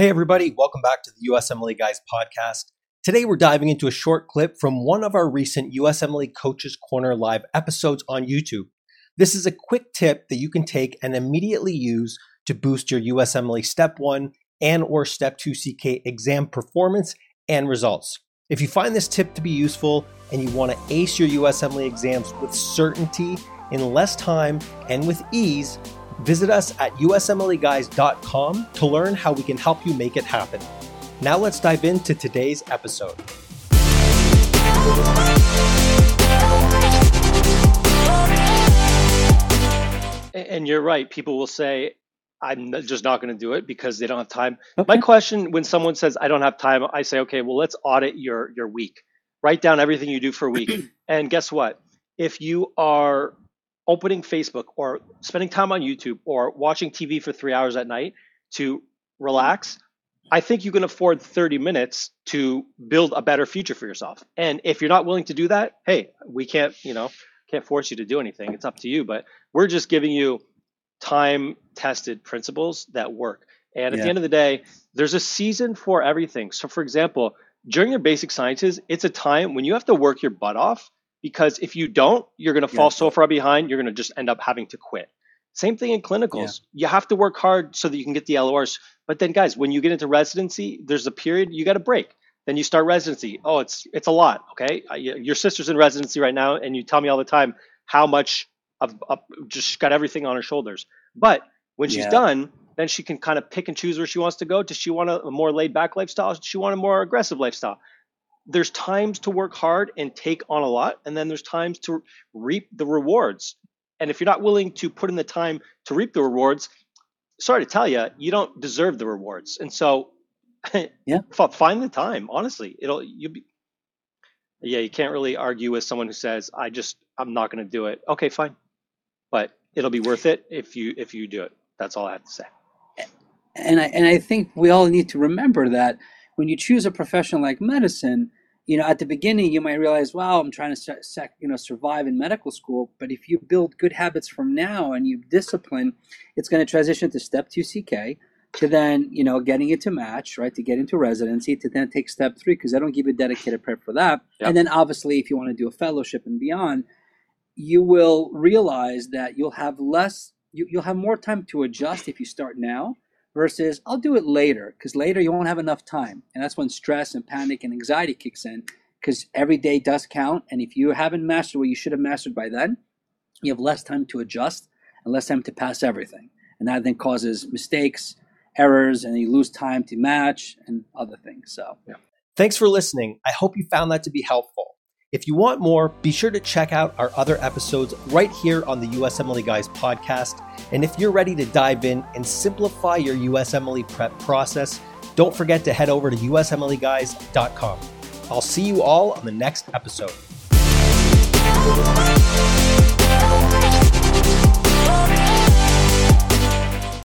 Hey, everybody, welcome back to the USMLE Guys podcast. Today, we're diving into a short clip from one of our recent USMLE Coach's Corner Live episodes on YouTube. This is a quick tip that you can take and immediately use to boost your USMLE Step 1 and or Step 2 CK exam performance and results. If you find this tip to be useful and you want to ace your USMLE exams with certainty in less time and with ease, Visit us at usmleguys.com to learn how we can help you make it happen. Now let's dive into today's episode. And you're right. People will say, I'm just not going to do it because they don't have time. Okay. My question when someone says, I don't have time, I say, okay, well, let's audit your, your week. Write down everything you do for a week. and guess what? If you are opening Facebook or spending time on YouTube or watching TV for three hours at night to relax, I think you can afford 30 minutes to build a better future for yourself. And if you're not willing to do that, hey, we can't, you know, can't force you to do anything. It's up to you. But we're just giving you time tested principles that work. And at yeah. the end of the day, there's a season for everything. So, for example, during your basic sciences, it's a time when you have to work your butt off because if you don't, you're going to fall yeah. so far behind, you're going to just end up having to quit. Same thing in clinicals. Yeah. You have to work hard so that you can get the LORs. But then, guys, when you get into residency, there's a period you got to break. Then you start residency. Oh, it's it's a lot. Okay, your sister's in residency right now, and you tell me all the time how much of, of just got everything on her shoulders. But when she's yeah. done, then she can kind of pick and choose where she wants to go. Does she want a, a more laid back lifestyle? Does she want a more aggressive lifestyle? There's times to work hard and take on a lot, and then there's times to reap the rewards. And if you're not willing to put in the time to reap the rewards, sorry to tell you, you don't deserve the rewards. And so, yeah, find the time. Honestly, it'll you'll be. Yeah, you can't really argue with someone who says, "I just I'm not going to do it." Okay, fine, but it'll be worth it if you if you do it. That's all I have to say. And I and I think we all need to remember that when you choose a profession like medicine, you know, at the beginning you might realize, wow, I'm trying to sec, you know survive in medical school. But if you build good habits from now and you discipline, it's going to transition to step two CK, to then you know getting into match, right, to get into residency, to then take step three because I don't give you dedicated prep for that. Yep. And then obviously, if you want to do a fellowship and beyond, you will realize that you'll have less, you, you'll have more time to adjust if you start now versus I'll do it later because later you won't have enough time. And that's when stress and panic and anxiety kicks in because every day does count. And if you haven't mastered what you should have mastered by then, you have less time to adjust and less time to pass everything. And that then causes mistakes, errors, and you lose time to match and other things. So, yeah. Thanks for listening. I hope you found that to be helpful. If you want more, be sure to check out our other episodes right here on the USMLE Guys podcast. And if you're ready to dive in and simplify your USMLE prep process, don't forget to head over to usmleguys.com. I'll see you all on the next episode.